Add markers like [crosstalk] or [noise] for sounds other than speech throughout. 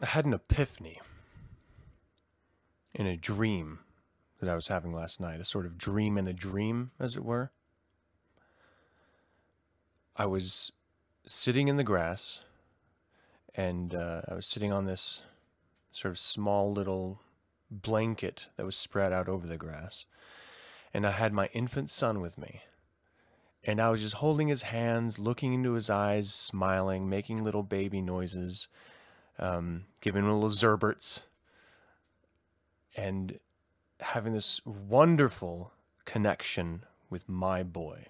I had an epiphany in a dream that I was having last night, a sort of dream in a dream, as it were. I was sitting in the grass and uh, I was sitting on this sort of small little blanket that was spread out over the grass. And I had my infant son with me. And I was just holding his hands, looking into his eyes, smiling, making little baby noises, um, giving little zerberts, and having this wonderful connection with my boy.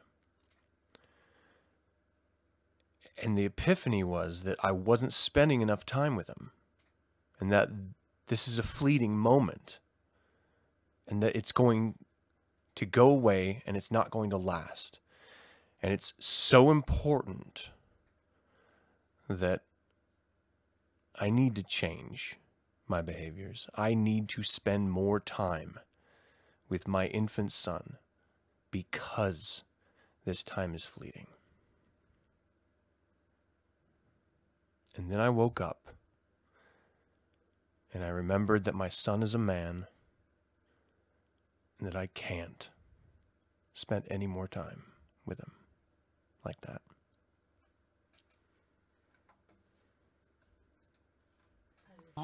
And the epiphany was that I wasn't spending enough time with him, and that this is a fleeting moment, and that it's going to go away and it's not going to last. And it's so important that I need to change my behaviors. I need to spend more time with my infant son because this time is fleeting. And then I woke up and I remembered that my son is a man and that I can't spend any more time with him like that.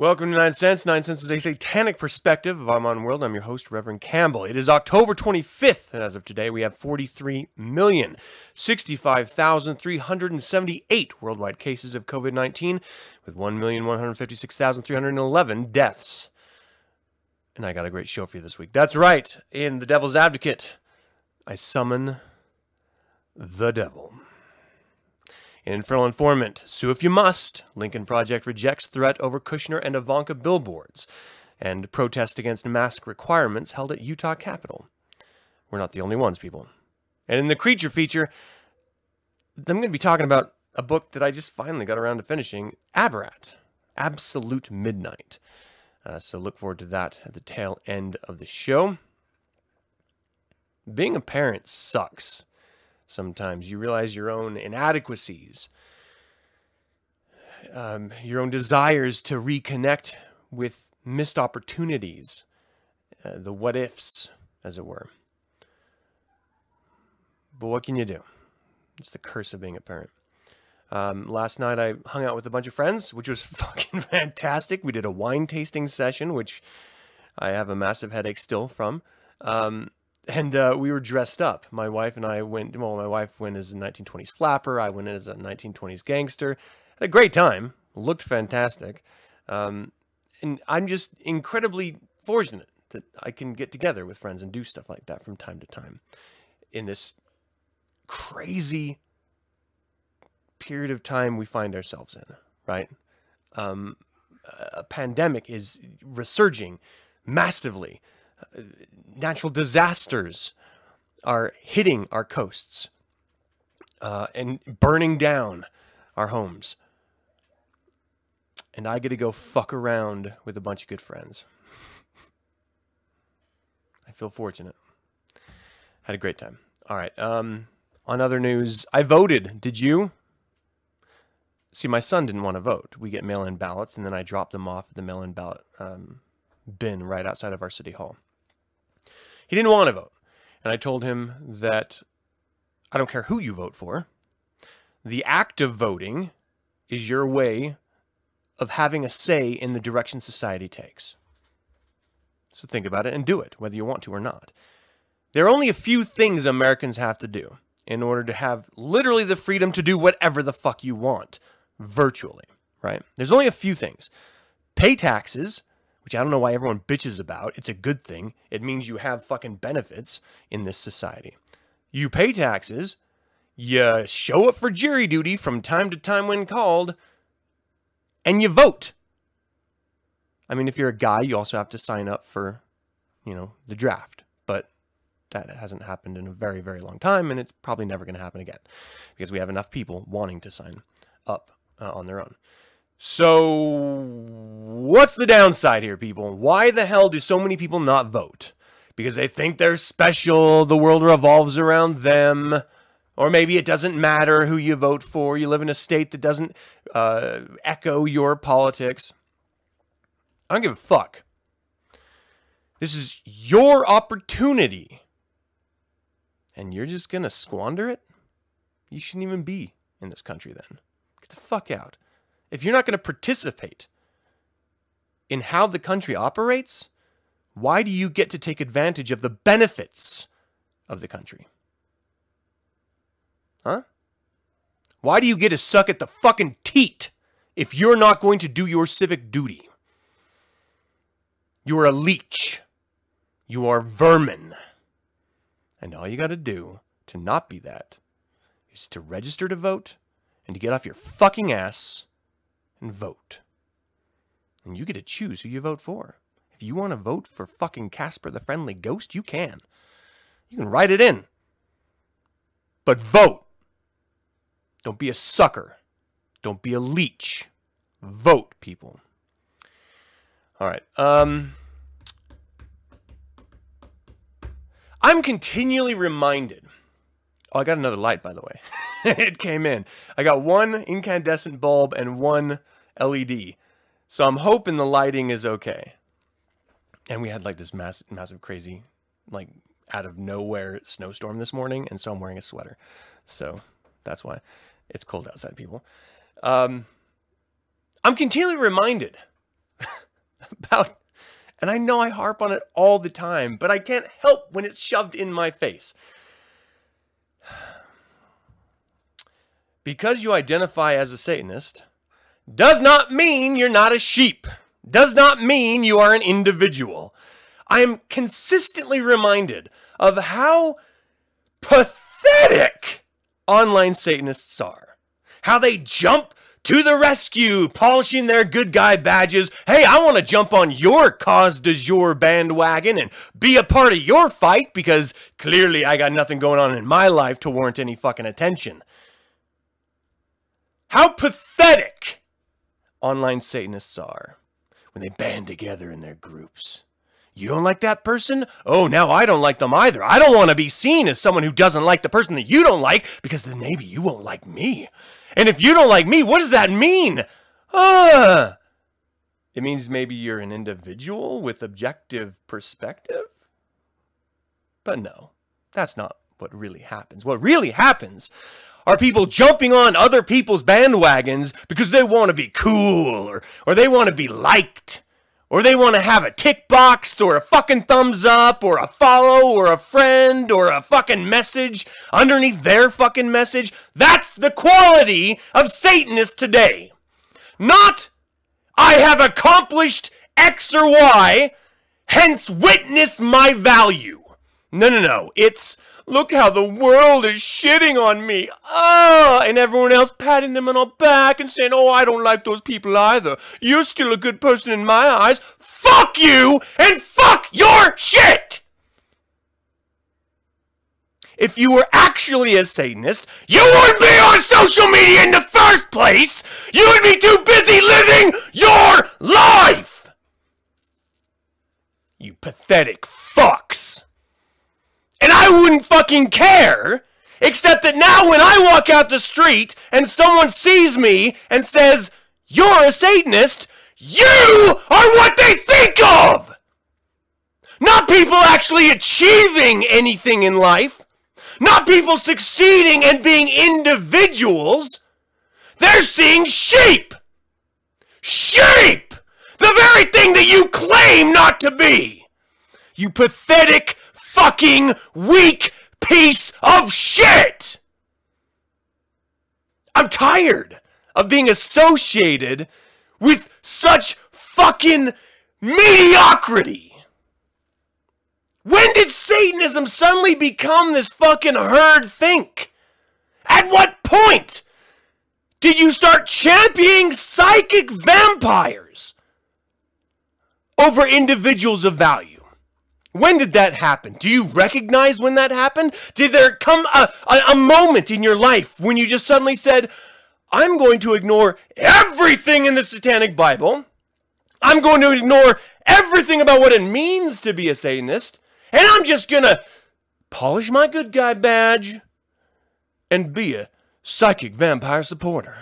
Welcome to Nine Cents. Nine Cents is a satanic perspective of our modern world. I'm your host, Reverend Campbell. It is October 25th, and as of today, we have 43,065,378 worldwide cases of COVID 19, with 1,156,311 deaths. And I got a great show for you this week. That's right. In The Devil's Advocate, I summon the devil. Infernal Informant, sue if you must. Lincoln Project rejects threat over Kushner and Ivanka billboards. And protest against mask requirements held at Utah Capitol. We're not the only ones, people. And in the creature feature, I'm going to be talking about a book that I just finally got around to finishing Abarat, Absolute Midnight. Uh, so look forward to that at the tail end of the show. Being a parent sucks sometimes. You realize your own inadequacies, um, your own desires to reconnect with missed opportunities, uh, the what ifs, as it were. But what can you do? It's the curse of being a parent. Um, last night I hung out with a bunch of friends, which was [laughs] fucking fantastic. We did a wine tasting session, which I have a massive headache still from. Um, and uh, we were dressed up. My wife and I went. Well, my wife went as a 1920s flapper. I went in as a 1920s gangster. Had a great time. Looked fantastic. Um, and I'm just incredibly fortunate that I can get together with friends and do stuff like that from time to time. In this crazy period of time we find ourselves in, right? Um, a pandemic is resurging massively natural disasters are hitting our coasts uh, and burning down our homes. And I get to go fuck around with a bunch of good friends. [laughs] I feel fortunate. Had a great time. All right. Um, on other news, I voted. Did you? See, my son didn't want to vote. We get mail in ballots, and then I drop them off at the mail in ballot um, bin right outside of our city hall. He didn't want to vote. And I told him that I don't care who you vote for. The act of voting is your way of having a say in the direction society takes. So think about it and do it, whether you want to or not. There are only a few things Americans have to do in order to have literally the freedom to do whatever the fuck you want virtually, right? There's only a few things. Pay taxes, which I don't know why everyone bitches about. It's a good thing. It means you have fucking benefits in this society. You pay taxes, You show up for jury duty from time to time when called, and you vote. I mean, if you're a guy, you also have to sign up for, you know, the draft. But that hasn't happened in a very, very long time, and it's probably never going to happen again because we have enough people wanting to sign up uh, on their own. So, what's the downside here, people? Why the hell do so many people not vote? Because they think they're special, the world revolves around them, or maybe it doesn't matter who you vote for. You live in a state that doesn't uh, echo your politics. I don't give a fuck. This is your opportunity. And you're just going to squander it? You shouldn't even be in this country then. Get the fuck out. If you're not going to participate in how the country operates, why do you get to take advantage of the benefits of the country? Huh? Why do you get to suck at the fucking teat if you're not going to do your civic duty? You are a leech. You are vermin. And all you got to do to not be that is to register to vote and to get off your fucking ass and vote. And you get to choose who you vote for. If you want to vote for fucking Casper the Friendly Ghost, you can. You can write it in. But vote. Don't be a sucker. Don't be a leech. Vote, people. All right. Um, I'm continually reminded. Oh, I got another light, by the way. [laughs] [laughs] it came in. I got one incandescent bulb and one LED. So I'm hoping the lighting is okay. And we had like this massive, massive, crazy, like out of nowhere snowstorm this morning, and so I'm wearing a sweater. So that's why it's cold outside, people. Um, I'm continually reminded [laughs] about, and I know I harp on it all the time, but I can't help when it's shoved in my face. Because you identify as a Satanist does not mean you're not a sheep, does not mean you are an individual. I am consistently reminded of how pathetic online Satanists are. How they jump to the rescue, polishing their good guy badges. Hey, I want to jump on your cause du jour bandwagon and be a part of your fight because clearly I got nothing going on in my life to warrant any fucking attention. How pathetic online Satanists are when they band together in their groups. You don't like that person? Oh, now I don't like them either. I don't want to be seen as someone who doesn't like the person that you don't like because then maybe you won't like me. And if you don't like me, what does that mean? Ah. It means maybe you're an individual with objective perspective? But no, that's not what really happens. What really happens are people jumping on other people's bandwagons because they want to be cool or, or they want to be liked or they want to have a tick box or a fucking thumbs up or a follow or a friend or a fucking message underneath their fucking message. That's the quality of Satanists today. Not, I have accomplished X or Y, hence witness my value. No, no, no. It's, look how the world is shitting on me. Ah, and everyone else patting them on the back and saying, oh, I don't like those people either. You're still a good person in my eyes. Fuck you and fuck your shit! If you were actually a Satanist, you wouldn't be on social media in the first place! You would be too busy living your life! You pathetic fucks! I wouldn't fucking care, except that now when I walk out the street and someone sees me and says, You're a Satanist, you are what they think of! Not people actually achieving anything in life. Not people succeeding and being individuals. They're seeing sheep! Sheep! The very thing that you claim not to be! You pathetic fucking weak piece of shit! I'm tired of being associated with such fucking mediocrity. When did Satanism suddenly become this fucking herd think? At what point did you start championing psychic vampires over individuals of value? When did that happen? Do you recognize when that happened? Did there come a, a, a, moment in your life when you just suddenly said, I'm going to ignore everything in the Satanic Bible? I'm going to ignore everything about what it means to be a Satanist, and I'm just going to polish my good guy badge and be a psychic vampire supporter.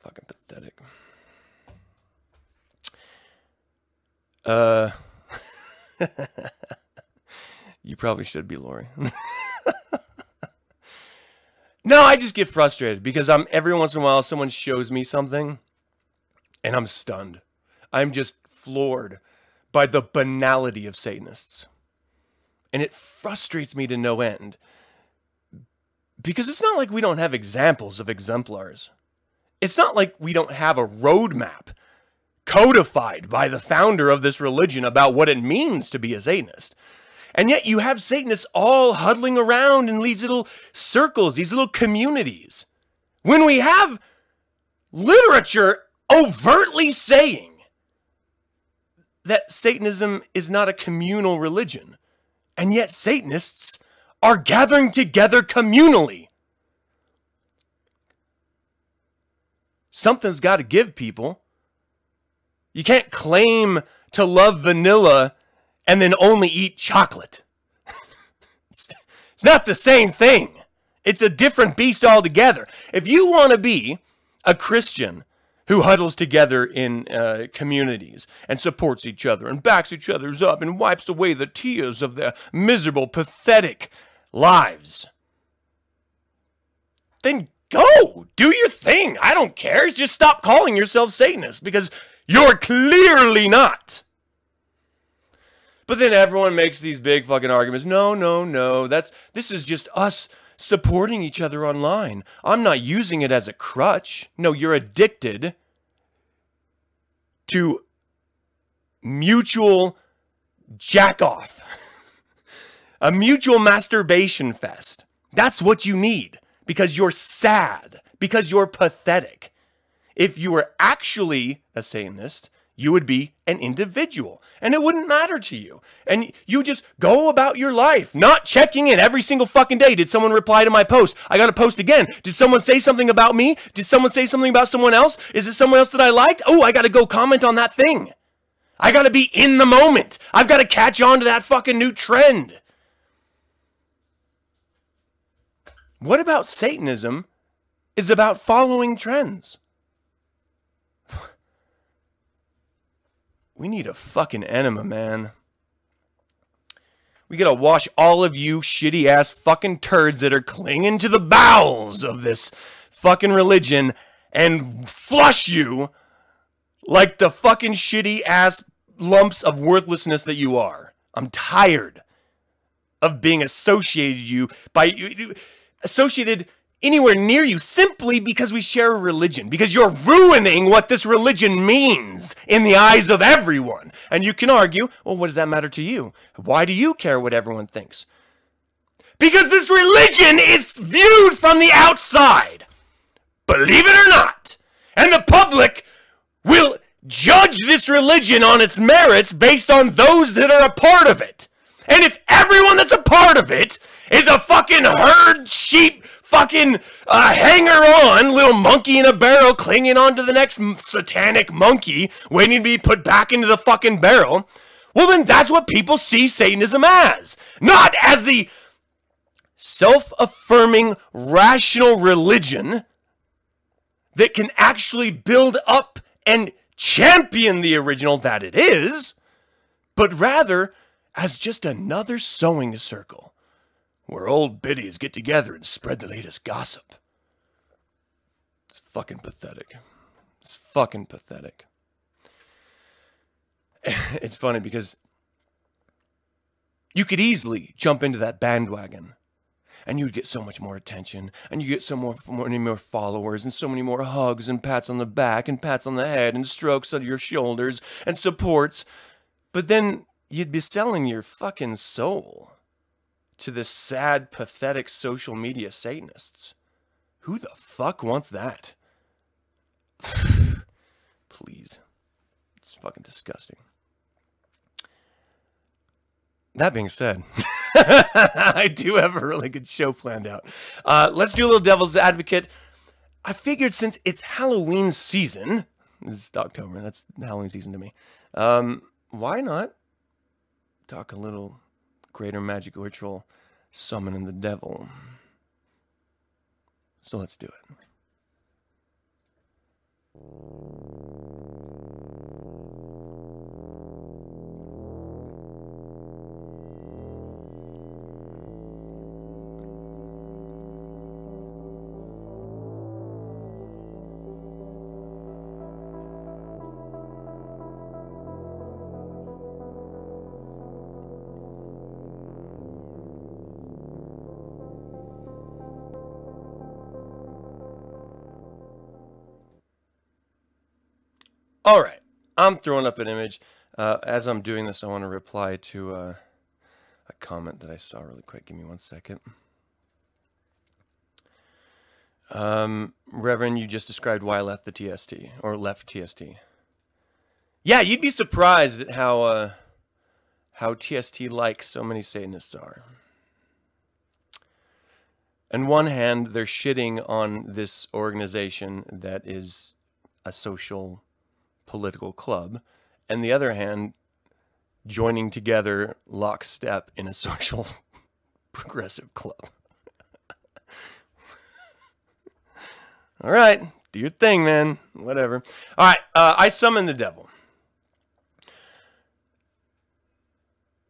Fucking pathetic. Uh, you probably should be Lori. [laughs] no, I just get frustrated because I'm every once in a while someone shows me something and I'm stunned. I'm just floored by the banality of Satanists. And it frustrates me to no end. Because it's not like we don't have examples of exemplars. It's not like we don't have a roadmap codified by the founder of this religion about what it means to be a Satanist. And yet you have Satanists all huddling around in these little circles, these little communities. When we have literature overtly saying that Satanism is not a communal religion, and yet Satanists are gathering together communally. Something's got to give, people. You can't claim to love vanilla and then only eat chocolate. [laughs] it's, not the same thing. It's a different beast altogether. If you want to be a Christian who huddles together in uh, communities and supports each other and backs each other's up and wipes away the tears of their miserable, pathetic lives. Then go, do your thing. I don't care. Just stop calling yourself Satanist because you're clearly not. But then everyone makes these big fucking arguments. No, no, no. That's this is just us supporting each other online. I'm not using it as a crutch. No, you're addicted to mutual jack off, [laughs] a mutual masturbation fest. That's what you need because you're sad, because you're pathetic. If you were actually a Satanist, you would be an individual and it wouldn't matter to you. And you just go about your life, not checking in every single fucking day. Did someone reply to my post? I got to post again. Did someone say something about me? Did someone say something about someone else? Is it someone else that I liked? Oh, I got to go comment on that thing. I got to be in the moment. I've got to catch on to that fucking new trend. What about Satanism is about following trends? We need a fucking enema, man. We gotta wash all of you shitty ass fucking turds that are clinging to the bowels of this fucking religion and flush you like the fucking shitty ass lumps of worthlessness that you are. I'm tired of being associated you by associated anywhere near you simply because we share a religion, because you're ruining what this religion means in the eyes of everyone. And you can argue, well, what does that matter to you? Why do you care what everyone thinks? Because this religion is viewed from the outside. Believe it or not. And the public will judge this religion on its merits based on those that are a part of it. And if everyone that's a part of it is a fucking herd sheep fucking uh, hanger on little monkey in a barrel clinging on to the next satanic monkey waiting to be put back into the fucking barrel, well, then that's what people see Satanism as. Not as the self affirming, rational religion that can actually build up and champion the original that it is, but rather as just another sewing circle where old biddies get together and spread the latest gossip. It's fucking pathetic. It's fucking pathetic. [laughs] it's funny because you could easily jump into that bandwagon and you'd get so much more attention and you get so more, many more followers and so many more hugs and pats on the back and pats on the head and strokes on your shoulders and supports. But then you'd be selling your fucking soul to the sad, pathetic social media Satanists. Who the fuck wants that? [laughs] Please. It's fucking disgusting. That being said, [laughs] I do have a really good show planned out. Uh, let's do a little devil's advocate. I figured since it's Halloween season, is October, that's Halloween season to me. Um, why not talk a little greater magic ritual summoning the devil? So let's do it. All right, I'm throwing up an image. Uh, as I'm doing this, I want to reply to uh, a comment that I saw really quick. Give me one second. Um, Reverend, you just described why I left the TST or left TST. Yeah, you'd be surprised at how uh, how TST like so many Satanists are. On one hand, they're shitting on this organization that is a social political club, and the other hand, joining together lockstep in a social [laughs] progressive club. [laughs] All right, do your thing, man. Whatever. All right, uh, I summon the devil.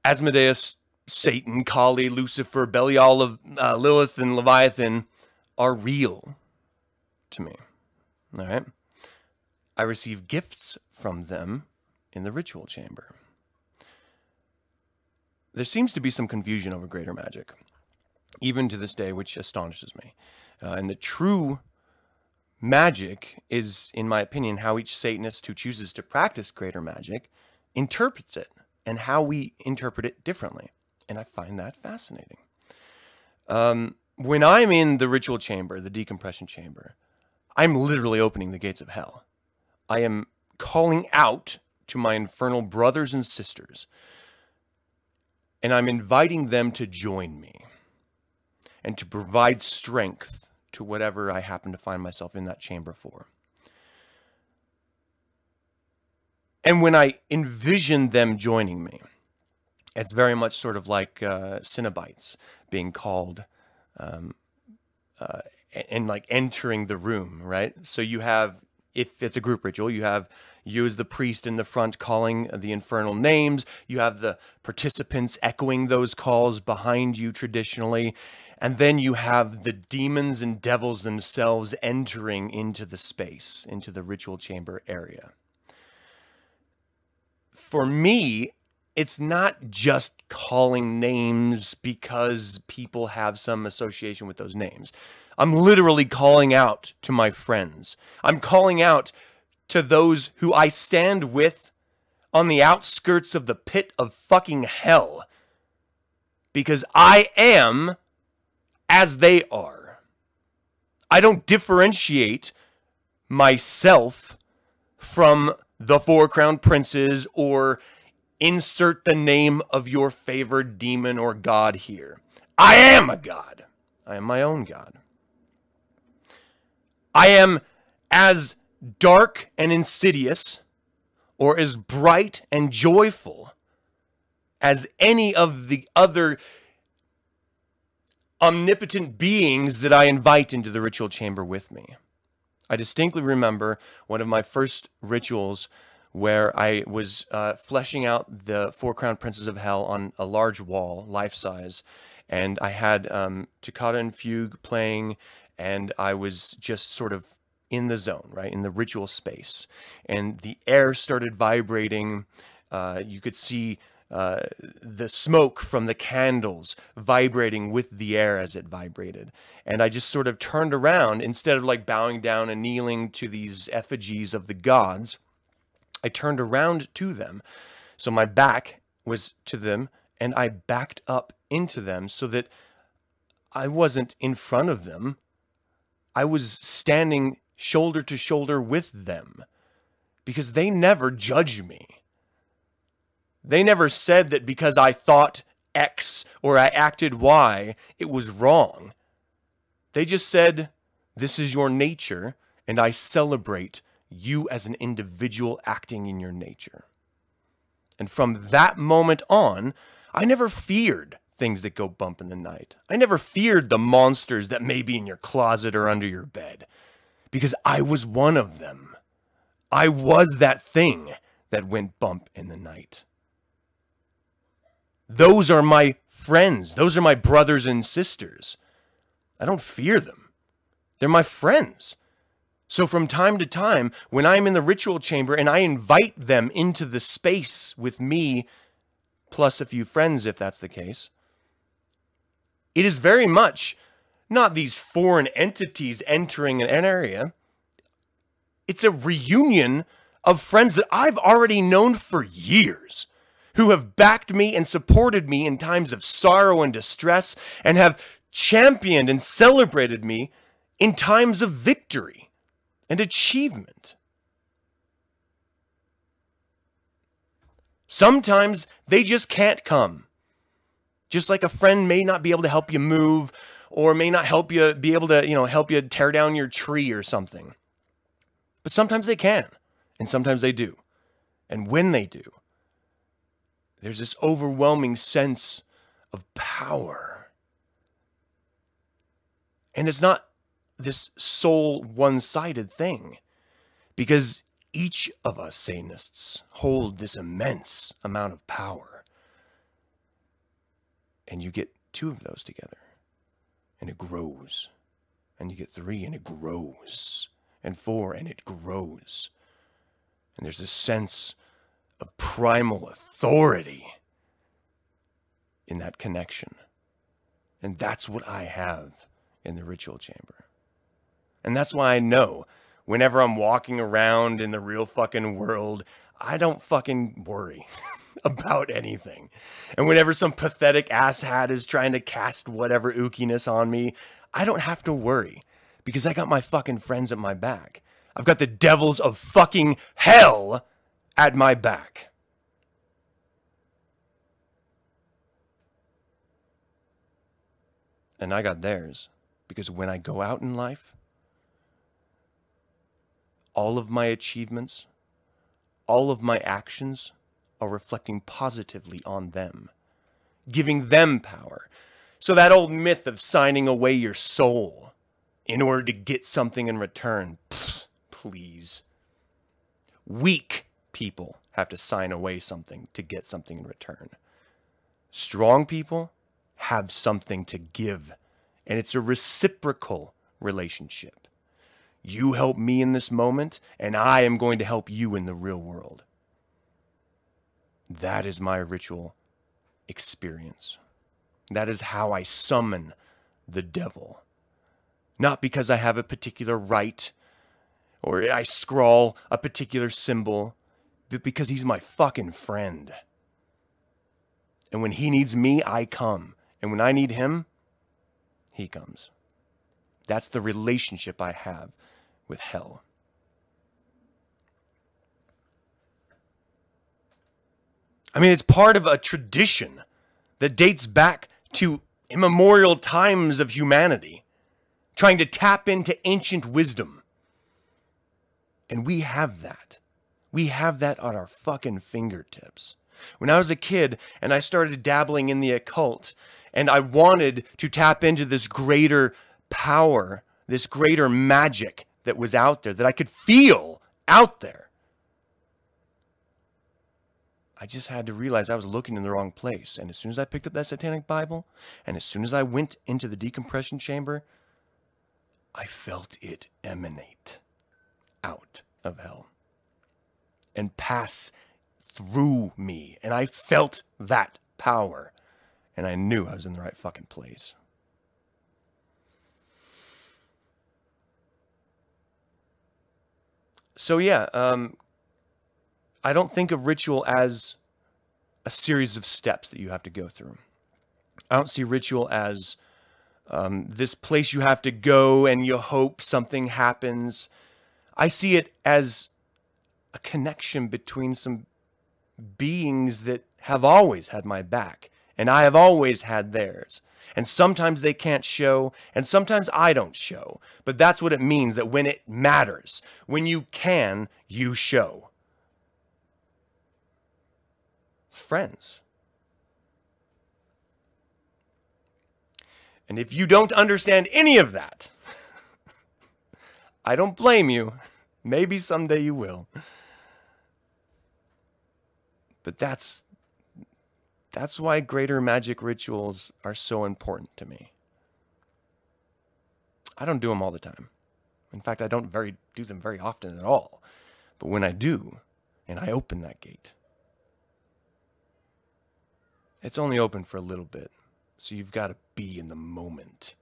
Asmodeus, Satan, Kali, Lucifer, Belial, of uh, Lilith, and Leviathan are real to me. All right. I receive gifts from them in the ritual chamber. There seems to be some confusion over greater magic, even to this day, which astonishes me. Uh, and the true magic is, in my opinion, how each Satanist who chooses to practice greater magic interprets it and how we interpret it differently. And I find that fascinating. Um, when I'm in the ritual chamber, the decompression chamber, I'm literally opening the gates of hell. I am calling out to my infernal brothers and sisters, and I'm inviting them to join me and to provide strength to whatever I happen to find myself in that chamber for. And when I envision them joining me, it's very much sort of like uh, Cenobites being called um, uh, and like entering the room, right? So you have if it's a group ritual, you have you as the priest in the front calling the infernal names. You have the participants echoing those calls behind you traditionally. And then you have the demons and devils themselves entering into the space, into the ritual chamber area. For me, it's not just calling names because people have some association with those names. I'm literally calling out to my friends. I'm calling out to those who I stand with on the outskirts of the pit of fucking hell. Because I am as they are. I don't differentiate myself from the Four Crown Princes or insert the name of your favored demon or god here. I am a god. I am my own god. I am as dark and insidious or as bright and joyful as any of the other omnipotent beings that I invite into the ritual chamber with me. I distinctly remember one of my first rituals where I was uh, fleshing out the four crown princes of hell on a large wall, life size, and I had um, Toccata and Fugue playing, and I was just sort of in the zone, right, in the ritual space. And the air started vibrating. Uh, you could see uh, the smoke from the candles vibrating with the air as it vibrated. And I just sort of turned around instead of like bowing down and kneeling to these effigies of the gods. I turned around to them. So my back was to them and I backed up into them so that I wasn't in front of them. I was standing shoulder to shoulder with them because they never judge me. They never said that because I thought X or I acted Y, it was wrong. They just said, This is your nature, and I celebrate you as an individual acting in your nature. And from that moment on, I never feared things that go bump in the night. I never feared the monsters that may be in your closet or under your bed because I was one of them. I was that thing that went bump in the night. Those are my friends. Those are my brothers and sisters. I don't fear them. They're my friends. So from time to time, when I'm in the ritual chamber and I invite them into the space with me, plus a few friends if that's the case, it is very much not these foreign entities entering an area. It's a reunion of friends that I've already known for years who have backed me and supported me in times of sorrow and distress and have championed and celebrated me in times of victory and achievement. Sometimes they just can't come. Just like a friend may not be able to help you move or may not help you be able to, you know, help you tear down your tree or something. But sometimes they can, and sometimes they do. And when they do, there's this overwhelming sense of power. And it's not this sole one sided thing because each of us Satanists hold this immense amount of power. And you get two of those together, and it grows. And you get three, and it grows. And four, and it grows. And there's a sense of primal authority in that connection. And that's what I have in the ritual chamber. And that's why I know whenever I'm walking around in the real fucking world, I don't fucking worry [laughs] [laughs] about anything. And whenever some pathetic asshat is trying to cast whatever ookiness on me, I don't have to worry because I got my fucking friends at my back. I've got the devils of fucking hell at my back. And I got theirs because when I go out in life, all of my achievements, all of my actions are reflecting positively on them, giving them power. So that old myth of signing away your soul in order to get something in return, pfft, please. Weak people have to sign away something to get something in return. Strong people have something to give, and it's a reciprocal relationship. You help me in this moment, and I am going to help you in the real world. That is my ritual experience. That is how I summon the devil. Not because I have a particular rite or I scrawl a particular symbol, but because he's my fucking friend. And when he needs me, I come. And when I need him, he comes. That's the relationship I have with hell. I mean, it's part of a tradition that dates back to immemorial times of humanity, trying to tap into ancient wisdom. And we have that. We have that on our fucking fingertips. When I was a kid and I started dabbling in the occult and I wanted to tap into this greater power, this greater magic that was out there, that I could feel out there. I just had to realize I was looking in the wrong place. And as soon as I picked up that satanic Bible, and as soon as I went into the decompression chamber, I felt it emanate out of hell and pass through me. And I felt that power. And I knew I was in the right fucking place. so yeah, um, I don't think of ritual as a series of steps that you have to go through. I don't see ritual as um, this place you have to go and you hope something happens. I see it as a connection between some beings that have always had my back, and I have always had theirs. And sometimes they can't show, and sometimes I don't show. But that's what it means that when it matters, when you can, you show. Friends. And if you don't understand any of that, [laughs] I don't blame you. Maybe someday you will. But that's that's why greater magic rituals are so important to me. I don't do them all the time. In fact, I don't very do them very often at all. But when I do, and I open that gate, it's only open for a little bit. So you've got to be in the moment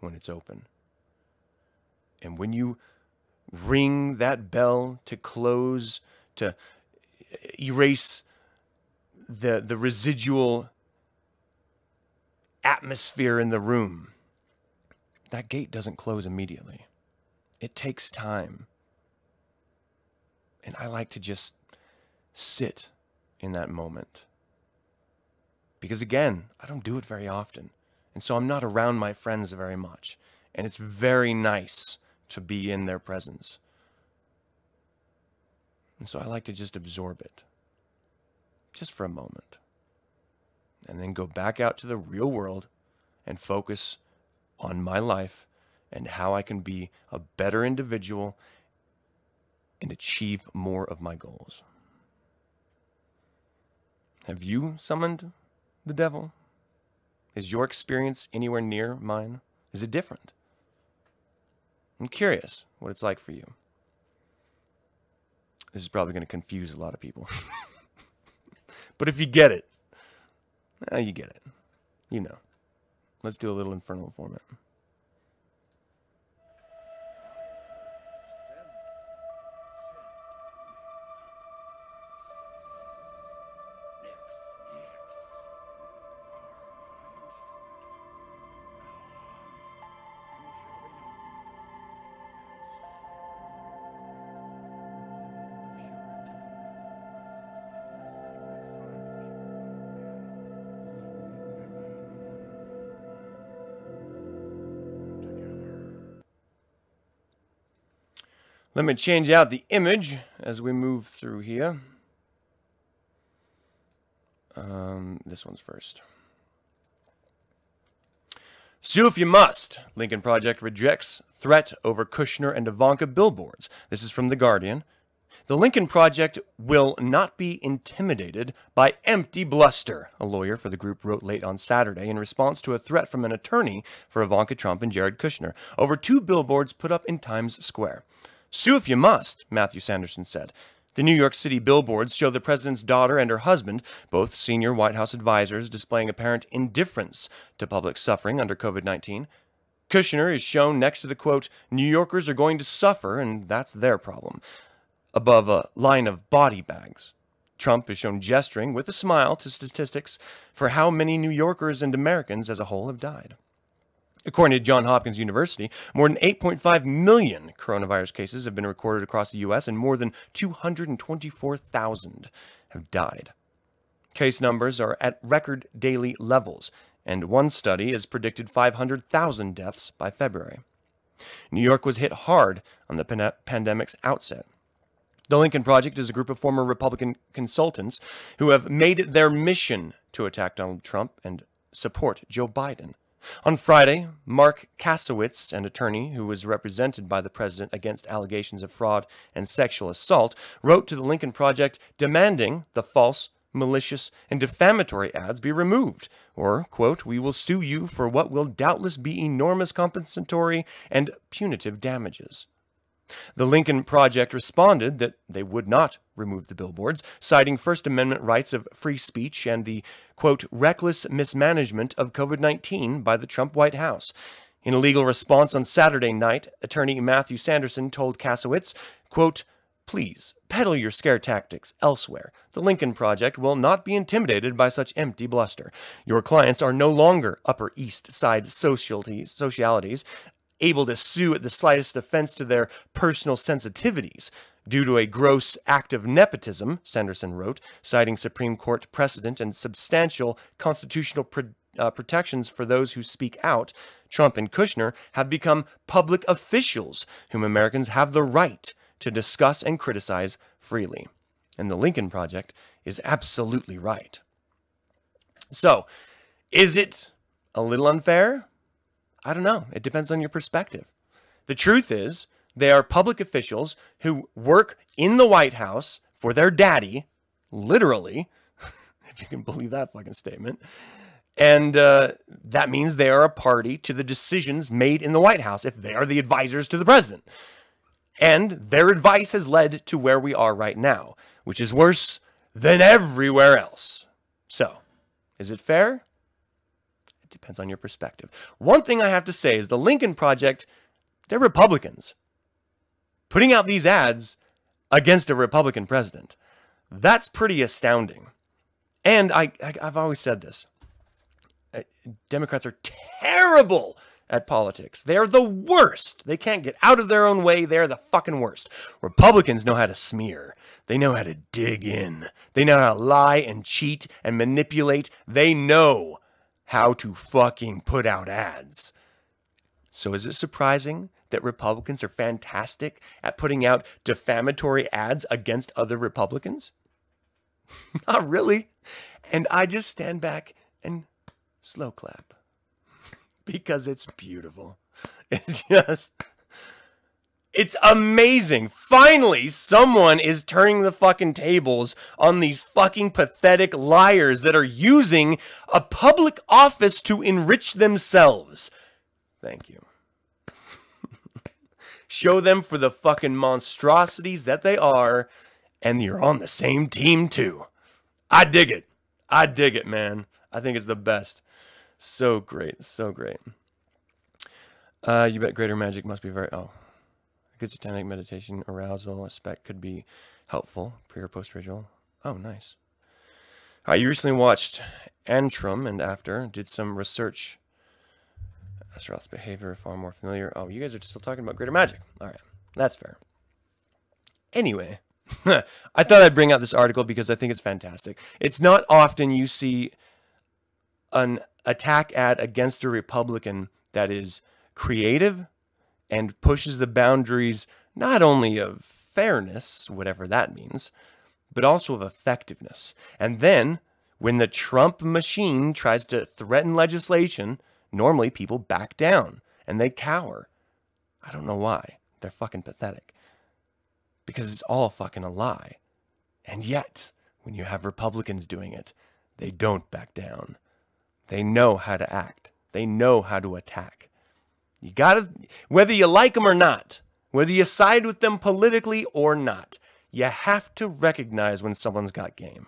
when it's open. And when you ring that bell to close, to erase the, the residual atmosphere in the room, that gate doesn't close immediately. It takes time. And I like to just sit in that moment. Because again, I don't do it very often. And so I'm not around my friends very much. And it's very nice to be in their presence. And so I like to just absorb it, just for a moment. And then go back out to the real world and focus on my life and how I can be a better individual and achieve more of my goals. Have you summoned the devil? Is your experience anywhere near mine? Is it different? I'm curious what it's like for you. This is probably going to confuse a lot of people. [laughs] but if you get it, eh, you get it. You know. Let's do a little infernal informant. Let me change out the image as we move through here. Um, this one's first. Sue if you must. Lincoln Project rejects threat over Kushner and Ivanka billboards. This is from The Guardian. The Lincoln Project will not be intimidated by empty bluster, a lawyer for the group wrote late on Saturday in response to a threat from an attorney for Ivanka Trump and Jared Kushner over two billboards put up in Times Square. Sue if you must, Matthew Sanderson said. The New York City billboards show the president's daughter and her husband, both senior White House advisors, displaying apparent indifference to public suffering under COVID 19. Kushner is shown next to the quote, New Yorkers are going to suffer, and that's their problem, above a line of body bags. Trump is shown gesturing with a smile to statistics for how many New Yorkers and Americans as a whole have died. According to Johns Hopkins University, more than 8.5 million coronavirus cases have been recorded across the U.S., and more than 224,000 have died. Case numbers are at record daily levels, and one study has predicted 500,000 deaths by February. New York was hit hard on the pan- pandemic's outset. The Lincoln Project is a group of former Republican consultants who have made it their mission to attack Donald Trump and support Joe Biden. On Friday, Marc Kasowitz, an attorney who was represented by the president against allegations of fraud and sexual assault, wrote to the Lincoln Project demanding the false, malicious, and defamatory ads be removed, or, quote, we will sue you for what will doubtless be enormous compensatory and punitive damages. The Lincoln Project responded that they would not remove the billboards, citing First Amendment rights of free speech and the, quote, reckless mismanagement of COVID 19 by the Trump White House. In a legal response on Saturday night, attorney Matthew Sanderson told Kasowitz, quote, Please, peddle your scare tactics elsewhere. The Lincoln Project will not be intimidated by such empty bluster. Your clients are no longer Upper East Side socialities, socialities able to sue at the slightest offense to their personal sensitivities. Due to a gross act of nepotism, Sanderson wrote, citing Supreme Court precedent and substantial constitutional uh, protections for those who speak out, Trump and Kushner have become public officials whom Americans have the right to discuss and criticize freely. And the Lincoln Project is absolutely right. So, is it a little unfair? I don't know. It depends on your perspective. The truth is, they are public officials who work in the White House for their daddy, literally, [laughs] if you can believe that fucking statement. And uh, that means they are a party to the decisions made in the White House if they are the advisors to the president. And their advice has led to where we are right now, which is worse than everywhere else. So, is it fair? Depends on your perspective. One thing I have to say is the Lincoln Project, they're Republicans. Putting out these ads against a Republican president, that's pretty astounding. And I, I, have always said this uh, Democrats are terrible at politics. They're the worst. They can't get out of their own way. They're the fucking worst. Republicans know how to smear. They know how to dig in. They know how to lie and cheat and manipulate. They know how to fucking put out ads. So is it surprising that Republicans are fantastic at putting out defamatory ads against other Republicans? [laughs] Not really. And I just stand back and slow clap [laughs] because it's beautiful. It's just it's amazing. Finally, someone is turning the fucking tables on these fucking pathetic liars that are using a public office to enrich themselves. Thank you. [laughs] Show them for the fucking monstrosities that they are, and you're on the same team too. I dig it. I dig it, man. I think it's the best. So great, so great. Uh, you bet greater magic must be very. Oh, good satanic meditation arousal aspect could be helpful pre or post ritual. Oh, nice. You recently watched Antrum and after did some research. Astaroth's behavior far more familiar. Oh, you guys are still talking about greater magic. All right, that's fair. Anyway, [laughs] I thought I'd bring out this article because I think it's fantastic. It's not often you see an attack ad against a Republican that is creative and pushes the boundaries not only of fairness, whatever that means, but also of effectiveness. And then when the Trump machine tries to threaten legislation, normally people back down and they cower. I don't know why. They're fucking pathetic. Because it's all fucking a lie. And yet, when you have Republicans doing it, they don't back down. They know how to act. They know how to attack. You got to, whether you like them or not, whether you side with them politically or not, you have to recognize when someone's got game.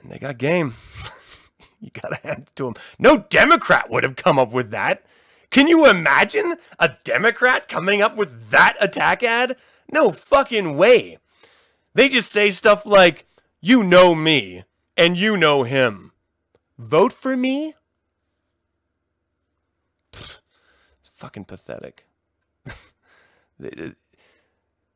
And they got game. [laughs] you got to hand it to them. No Democrat would have come up with that. Can you imagine a Democrat coming up with that attack ad? No fucking way. They just say stuff like, you know me, and you know him vote for me? Pfft, it's fucking pathetic. [laughs] they,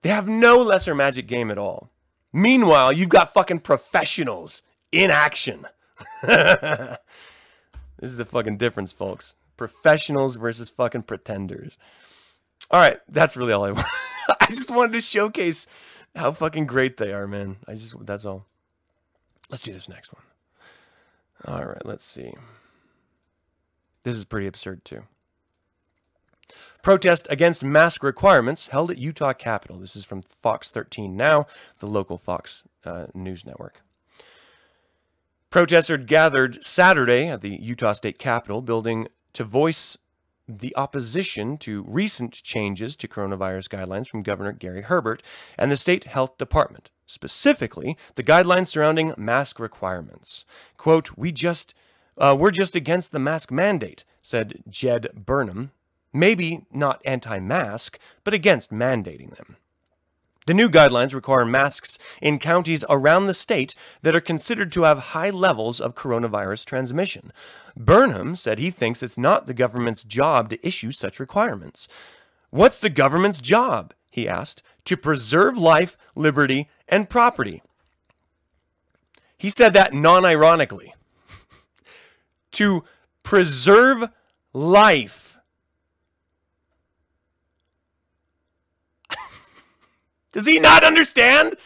they have no lesser magic game at all. Meanwhile, you've got fucking professionals in action. [laughs] this is the fucking difference, folks. Professionals versus fucking pretenders. All right, that's really all I [laughs] want. I just wanted to showcase how fucking great they are, man. I just that's all. Let's do this next one. All right, let's see. This is pretty absurd, too. Protest against mask requirements held at Utah Capitol. This is from Fox 13 Now, the local Fox uh, news network. Protesters gathered Saturday at the Utah State Capitol building to voice the opposition to recent changes to coronavirus guidelines from Governor Gary Herbert and the state health department specifically the guidelines surrounding mask requirements. Quote, we just, uh, we're just against the mask mandate, said Jed Burnham. Maybe not anti mask, but against mandating them. The new guidelines require masks in counties around the state that are considered to have high levels of coronavirus transmission. Burnham said he thinks it's not the government's job to issue such requirements. What's the government's job? he asked. To preserve life, liberty, and property. He said that non ironically. [laughs] to preserve life. Does he not understand?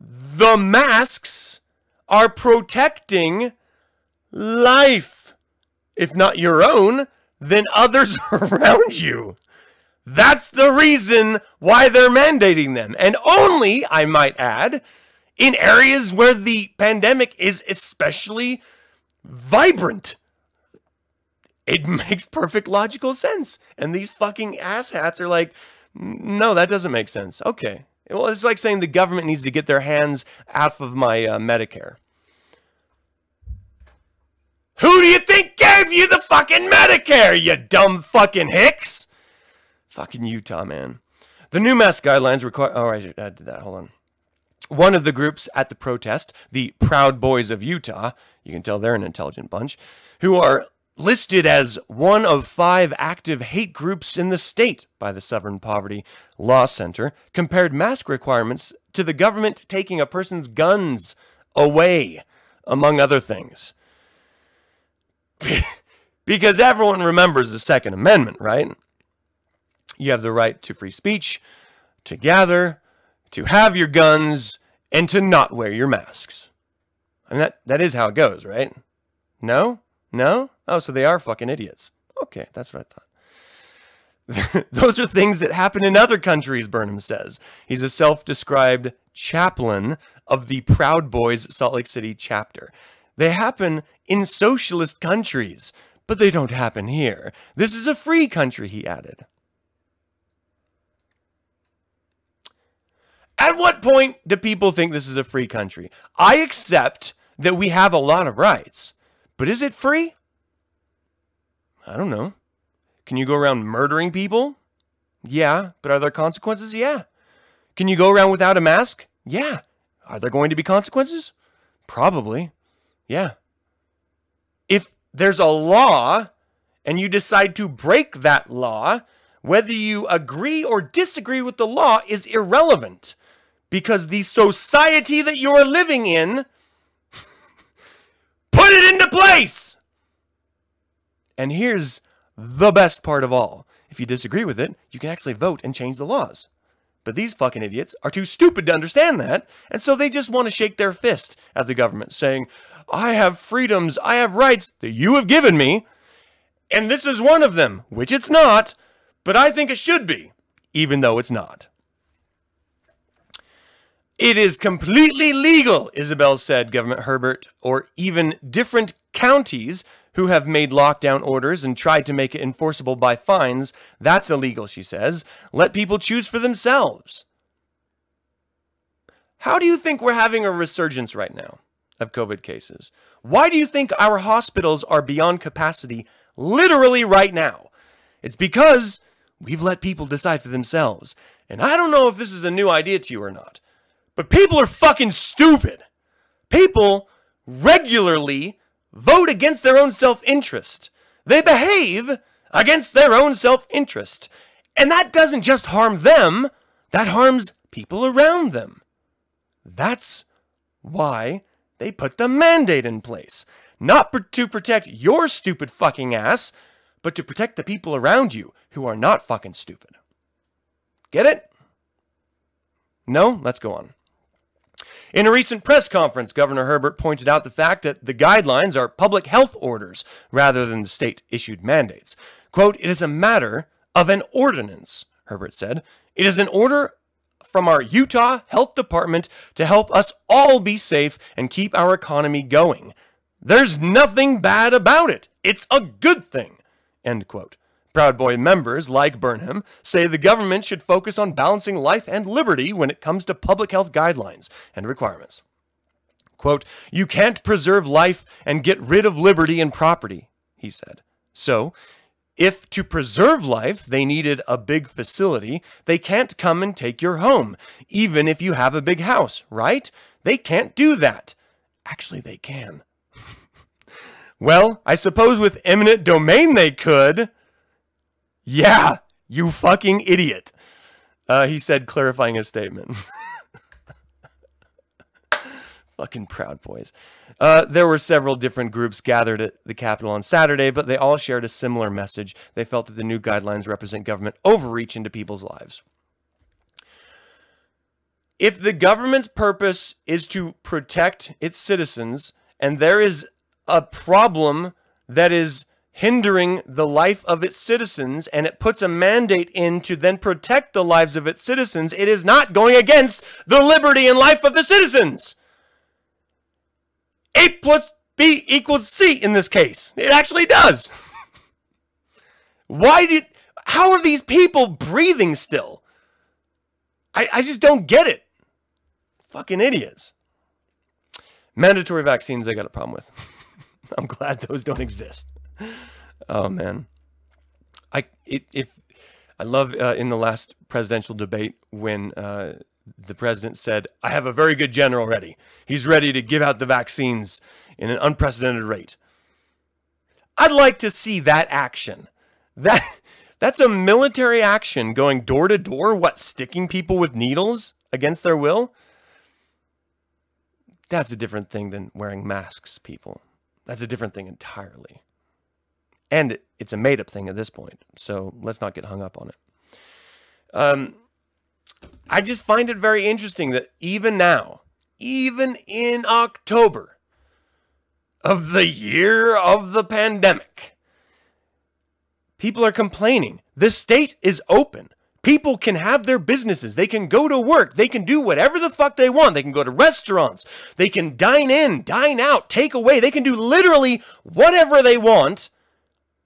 The masks are protecting life. If not your own, then others [laughs] around you. That's the reason why they're mandating them. And only, I might add, in areas where the pandemic is especially vibrant. It [laughs] makes perfect logical sense. And these fucking asshats are like, no, that doesn't make sense. Okay. Well, it's like saying the government needs to get their hands off of my uh, Medicare. Who do you think gave you the fucking Medicare, you dumb fucking hicks? Fucking Utah, man. The new mask guidelines require. Oh, I add to that. Hold on. One of the groups at the protest, the Proud Boys of Utah, you can tell they're an intelligent bunch, who are listed as one of five active hate groups in the state by the Southern Poverty Law Center, compared mask requirements to the government taking a person's guns away, among other things. [laughs] because everyone remembers the Second Amendment, right? You have the right to free speech, to gather, to have your guns, and to not wear your masks. Mean, that, that is how it goes, right? No? No? Oh, so they are fucking idiots. Okay, that's what I thought. [laughs] Those are things that happen in other countries, Burnham says. He's a self described chaplain of the Proud Boys Salt Lake City chapter. They happen in socialist countries, but they don't happen here. This is a free country, he added. At what point do people think this is a free country? I accept that we have a lot of rights, but is it free? I don't know. Can you go around murdering people? Yeah, but are there consequences? Yeah. Can you go around without a mask? Yeah. Are there going to be consequences? Probably. Yeah. If there's a law and you decide to break that law, whether you agree or disagree with the law is irrelevant because the society that you're living in put it into place. And here's the best part of all. If you disagree with it, you can actually vote and change the laws. But these fucking idiots are too stupid to understand that, and so they just want to shake their fist at the government, saying, I have freedoms, I have rights that you have given me, and this is one of them, which it's not, but I think it should be, even though it's not. It is completely legal, Isabel said, Government Herbert, or even different counties who have made lockdown orders and tried to make it enforceable by fines. That's illegal, she says. Let people choose for themselves. How do you think we're having a resurgence right now of COVID cases? Why do you think our hospitals are beyond capacity literally right now? It's because we've let people decide for themselves. And I don't know if this is a new idea to you or not. But people are fucking stupid. People regularly vote against their own self interest. They behave against their own self interest. And that doesn't just harm them, that harms people around them. That's why they put the mandate in place. Not to protect your stupid fucking ass, but to protect the people around you who are not fucking stupid. Get it? No? Let's go on. In a recent press conference, Governor Herbert pointed out the fact that the guidelines are public health orders rather than the state issued mandates. Quote, it is a matter of an ordinance, Herbert said. It is an order from our Utah Health Department to help us all be safe and keep our economy going. There's nothing bad about it. It's a good thing. End quote. Proud Boy members, like Burnham, say the government should focus on balancing life and liberty when it comes to public health guidelines and requirements. Quote, You can't preserve life and get rid of liberty and property, he said. So, If to preserve life they needed a big facility, they can't come and take your home, even if you have a big house, right? They can't do that. Actually, they can. [laughs] well, I suppose with eminent domain they could. Yeah, you fucking idiot. Uh, he said, clarifying his statement. [laughs] Fucking Proud Boys. Uh, there were several different groups gathered at the Capitol on Saturday, but they all shared a similar message. They felt that the new guidelines represent government overreach into people's lives. If the government's purpose is to protect its citizens, and there is a problem that is hindering the life of its citizens and it puts a mandate in to then protect the lives of its citizens, it is not going against the liberty and life of the citizens. A plus B equals C in this case. It actually does. Why did, how are these people breathing still? I, I just don't get it. Fucking idiots. Mandatory vaccines, I got a problem with. [laughs] I'm glad those don't exist. [laughs] Oh man, I it, if I love uh, in the last presidential debate when uh, the president said, "I have a very good general ready. He's ready to give out the vaccines in an unprecedented rate." I'd like to see that action. That [laughs] that's a military action going door to door. What sticking people with needles against their will? That's a different thing than wearing masks, people. That's a different thing entirely. And it's a made up thing at this point. So let's not get hung up on it. Um, I just find it very interesting that even now, even in October of the year of the pandemic, people are complaining. The state is open. People can have their businesses. They can go to work. They can do whatever the fuck they want. They can go to restaurants. They can dine in, dine out, take away. They can do literally whatever they want.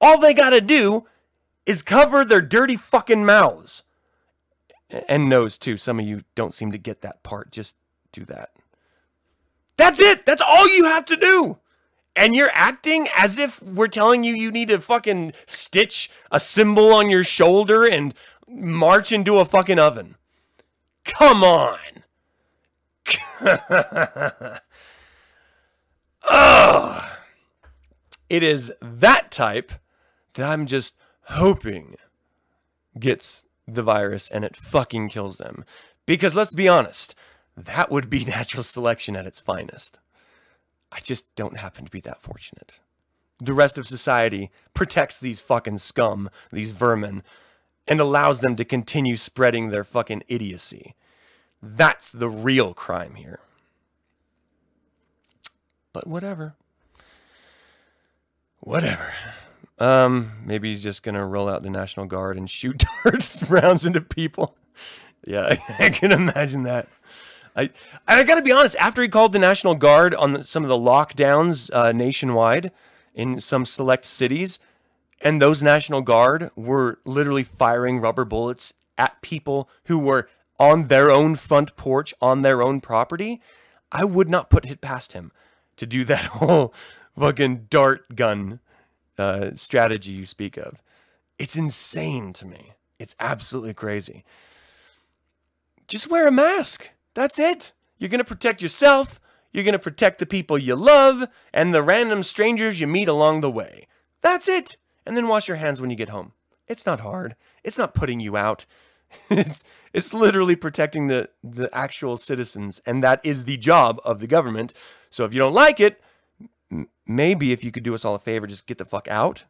All they got to do is cover their dirty fucking mouths. And nose, too. Some of you don't seem to get that part. Just do that. That's it. That's all you have to do. And you're acting as if we're telling you you need to fucking stitch a symbol on your shoulder and march into a fucking oven. Come on. [laughs] Ugh. It is that type that I'm just hoping gets the virus and it fucking kills them. Because let's be honest, that would be [laughs] natural selection at its finest. I just don't happen to be that fortunate. The rest of society protects these fucking scum, these vermin, and allows them to continue spreading their fucking idiocy. That's the real crime here. But whatever. Whatever. Um, maybe he's just gonna roll out the National Guard and shoot [laughs] darts [laughs] rounds into people. Yeah, [laughs] I can imagine that. I I gotta be honest. After he called the National Guard on the, some of the lockdowns uh, nationwide in some select cities, and those National Guard were literally firing rubber bullets at people who were on their own front porch on their own property, I would not put it past him to do that whole fucking dart gun uh, strategy you speak of. It's insane to me. It's absolutely crazy. Just wear a mask. That's it. You're going to protect yourself. You're going to protect the people you love and the random strangers you meet along the way. That's it and then wash your hands when you get home. It's not hard. It's not putting you out. [laughs] it's it's literally protecting the the actual citizens and that is the job of the government. So if you don't like it, maybe if you could do us all a favor just get the fuck out.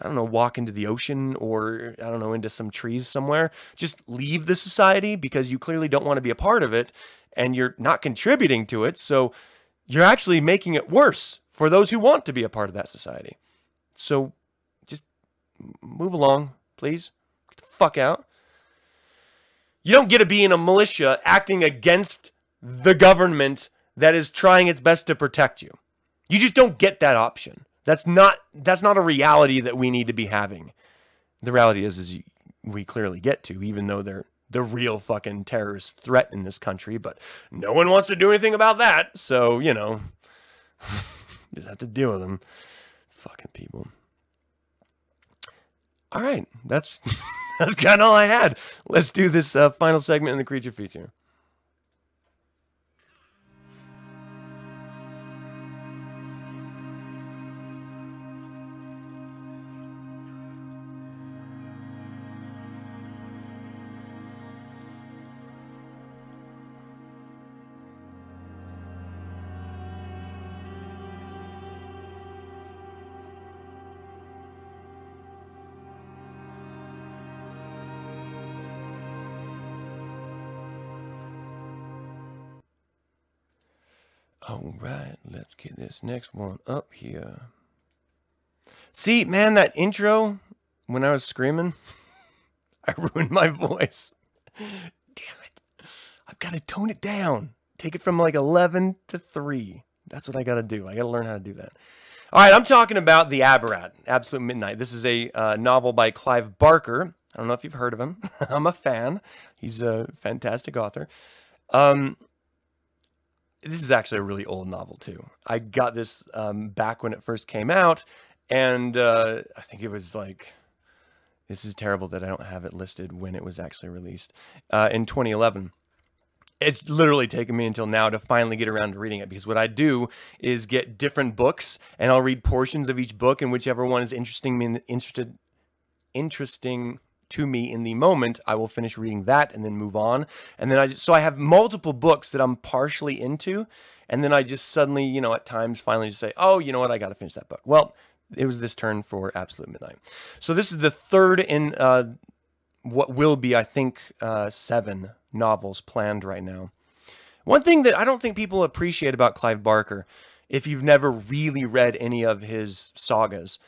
I don't know, walk into the ocean or I don't know, into some trees somewhere. Just leave the society because you clearly don't want to be a part of it and you're not contributing to it. So you're actually making it worse for those who want to be a part of that society. So just move along, please. Get the fuck out. You don't get to be in a militia acting against the government that is trying its best to protect you. You just don't get that option. That's not that's not a reality that we need to be having. The reality is is we clearly get to even though they're the real fucking terrorist threat in this country, but no one wants to do anything about that. So, you know, [laughs] just have to deal with them. Fucking people. All right, that's [laughs] that's kind of all I had. Let's do this uh, final segment in the creature feature. Let's get this next one up here. See, man, that intro when I was screaming, [laughs] I ruined my voice. [laughs] Damn it. I've got to tone it down. Take it from like 11 to 3. That's what I got to do. I got to learn how to do that. All right, I'm talking about The Abarat, Absolute Midnight. This is a uh, novel by Clive Barker. I don't know if you've heard of him. [laughs] I'm a fan. He's a fantastic author. Um, this is actually a really old novel too. I got this um, back when it first came out, and uh, I think it was like this is terrible that I don't have it listed when it was actually released uh, in 2011. It's literally taken me until now to finally get around to reading it because what I do is get different books and I'll read portions of each book and whichever one is interesting me interested interesting to me in the moment, I will finish reading that and then move on. And then I just, so I have multiple books that I'm partially into, and then I just suddenly, you know, at times finally just say, oh, you know what, I got to finish that book. Well, it was this turn for Absolute Midnight. So this is the third in uh, what will be, I think, uh, seven novels planned right now. One thing that I don't think people appreciate about Clive Barker, if you've never really read any of his sagas,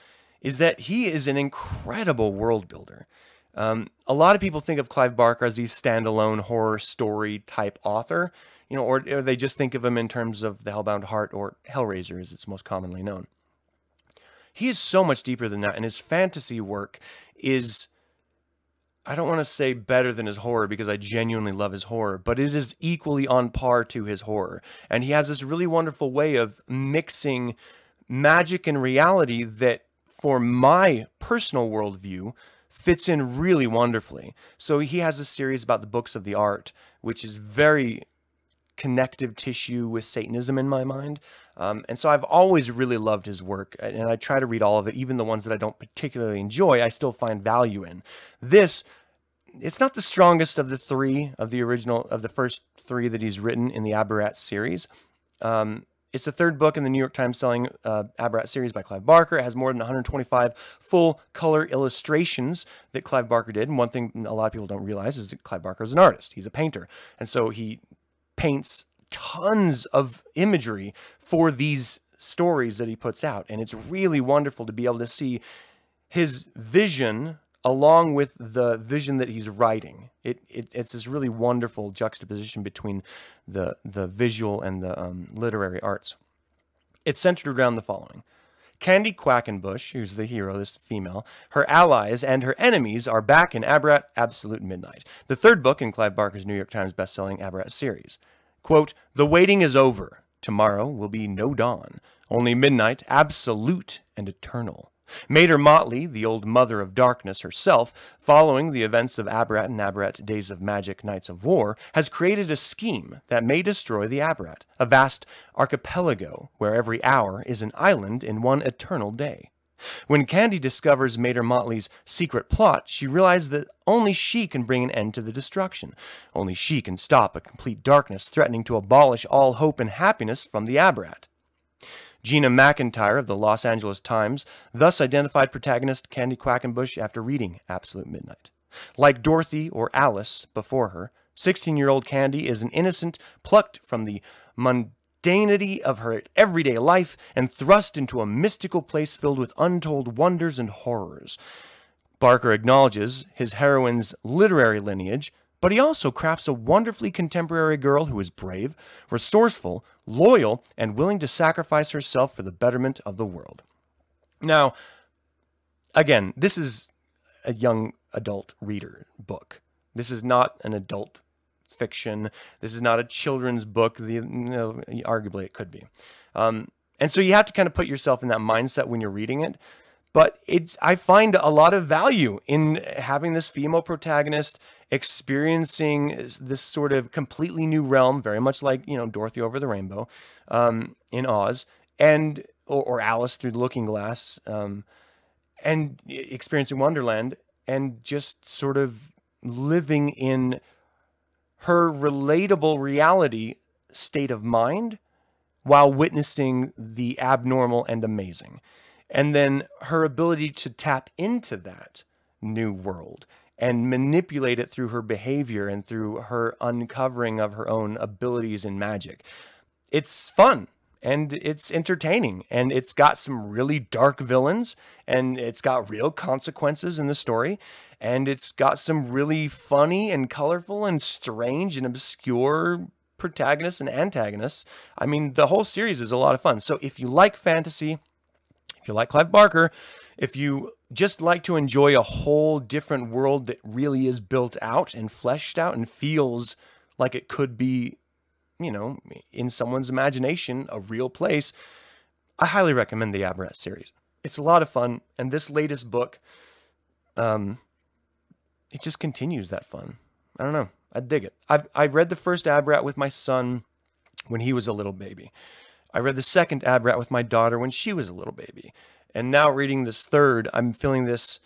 is that he is an incredible world builder. Um, a lot of people think of Clive Barker as the standalone horror story type author, you know, or, or they just think of him in terms of The Hellbound Heart or Hellraiser, as it's most commonly known. He is so much deeper than that, and his fantasy work is. I don't want to say better than his horror because I genuinely love his horror, but it is equally on par to his horror. And he has this really wonderful way of mixing magic and reality that, for my personal worldview, fits in really wonderfully. So he has a series about the books of the art, which is very connective tissue with Satanism in my mind. Um, and so I've always really loved his work, and I try to read all of it, even the ones that I don't particularly enjoy, I still find value in. This, it's not the strongest of the three of the original, of the first three that he's written in the Abarat series. Um, it's the third book in the New York Times selling uh, Abarat series by Clive Barker. It has more than 125 full color illustrations that Clive Barker did. And one thing a lot of people don't realize is that Clive Barker is an artist. He's a painter. And so he paints tons of imagery for these stories that he puts out. And it's really wonderful to be able to see his vision along with the vision that he's writing. It, it, it's this really wonderful juxtaposition between the, the visual and the um, literary arts. It's centered around the following. Candy Quackenbush, who's the hero, this female, her allies and her enemies are back in Abarat Absolute Midnight, the third book in Clive Barker's New York Times bestselling Abarat series. Quote, The waiting is over. Tomorrow will be no dawn, only midnight, absolute and eternal. Mater Motley, the old mother of darkness herself, following the events of Abarat and Abarat Days of Magic Nights of War, has created a scheme that may destroy the Abarat, a vast archipelago where every hour is an island in one eternal day. When Candy discovers Mater Motley's secret plot, she realizes that only she can bring an end to the destruction. Only she can stop a complete darkness threatening to abolish all hope and happiness from the Abarat. Gina McIntyre of the Los Angeles Times thus identified protagonist Candy Quackenbush after reading Absolute Midnight. Like Dorothy or Alice before her, 16 year old Candy is an innocent plucked from the mundanity of her everyday life and thrust into a mystical place filled with untold wonders and horrors. Barker acknowledges his heroine's literary lineage, but he also crafts a wonderfully contemporary girl who is brave, resourceful, loyal, and willing to sacrifice herself for the betterment of the world. Now, again, this is a young adult reader book. This is not an adult fiction. This is not a children's book. The, you know, arguably, it could be. Um, and so you have to kind of put yourself in that mindset when you're reading it. But it's I find a lot of value in having this female protagonist experiencing this sort of completely new realm, very much like you know Dorothy over the rainbow um, in Oz, and or, or, Alice through the Looking Glass, um, and experiencing Wonderland, and just sort of living in her relatable reality state of mind while witnessing the abnormal and amazing. And then her ability to tap into that new world and manipulate it through her behavior and through her uncovering of her own abilities in magic. It's fun and it's entertaining and it's got some really dark villains and it's got real consequences in the story and it's got some really funny and colorful and strange and obscure protagonists and antagonists. I mean, the whole series is a lot of fun. So if you like fantasy, if you like Clive Barker, if you just like to enjoy a whole different world that really is built out and fleshed out and feels like it could be, you know, in someone's imagination, a real place, I highly recommend the Abarat series. It's a lot of fun, and this latest book, um, it just continues that fun. I don't know. I dig it. I've, I read the first Abarat with my son when he was a little baby. I read the second Abarat with my daughter when she was a little baby. And now reading this third, I'm feeling this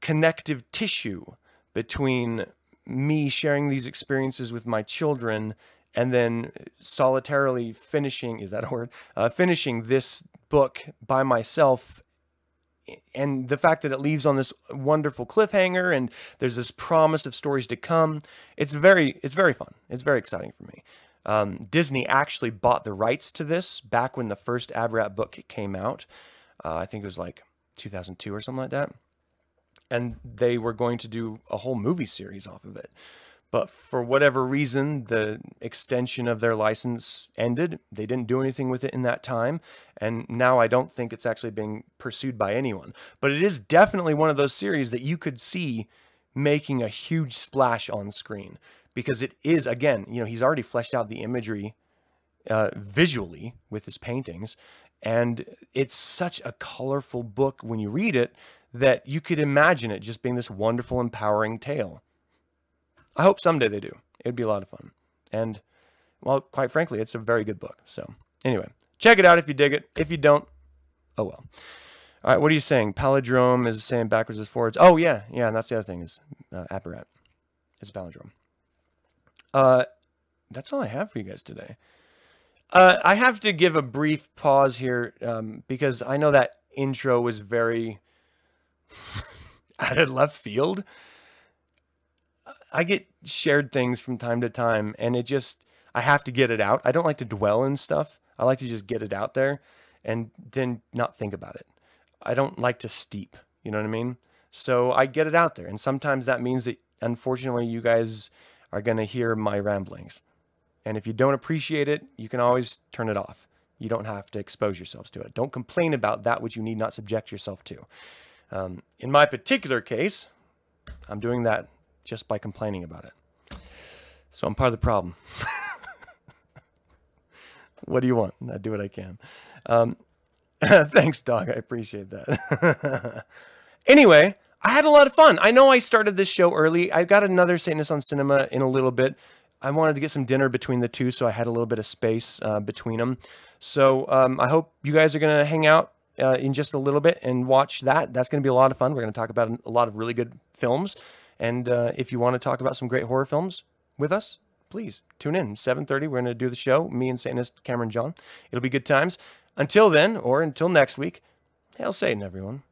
connective tissue between me sharing these experiences with my children and then solitarily finishing is that a word? Uh, finishing this book by myself. And the fact that it leaves on this wonderful cliffhanger and there's this promise of stories to come it's very it's very fun. It's very exciting for me um, disney actually bought the rights to this back when the first abarat book came out uh, i think it was like 2002 or something like that and they were going to do a whole movie series off of it but for whatever reason, the extension of their license ended. They didn't do anything with it in that time. And now I don't think it's actually being pursued by anyone. But it is definitely one of those series that you could see making a huge splash on screen because it is, again, you know, he's already fleshed out the imagery uh, visually with his paintings. And it's such a colorful book when you read it that you could imagine it just being this wonderful, empowering tale. I hope someday they do. It'd be a lot of fun. And, well, quite frankly, it's a very good book. So, anyway, check it out if you dig it. If you don't, oh well. All right, what are you saying? Palindrome is saying backwards is forwards. Oh, yeah, yeah, and that's the other thing is uh, Abarat. It's a palindrome. Uh, that's all I have for you guys today. Uh, I have to give a brief pause here um, because I know that intro was very [laughs] out of left field. I get shared things from time to time, and it just I have to get it out. I don't like to dwell in stuff. I like to just get it out there and then not think about it. I don't like to steep. You know what I mean? So I get it out there, and sometimes that means that unfortunately you guys are going to hear my ramblings. And if you don't appreciate it, you can always turn it off. You don't have to expose yourselves to it. Don't complain about that which you need not subject yourself to. Um, in my particular case, I'm doing that just by complaining about it. So I'm part of the problem. [laughs] what do you want? I do what I can. Um, [laughs] thanks, dog. I appreciate that. [laughs] anyway, I had a lot of fun. I know I started this show early. I've got another Satanist on Cinema in a little bit. I wanted to get some dinner between the two, so I had a little bit of space uh, between them. So um, I hope you guys are going to hang out uh, in just a little bit and watch that. That's going to be a lot of fun. We're going to talk about a lot of really good films. And uh, if you want to talk about some great horror films with us, please tune in. 7.30, we're going to do the show, me and Satanist Cameron John. It'll be good times. Until then, or until next week, hail Satan, everyone.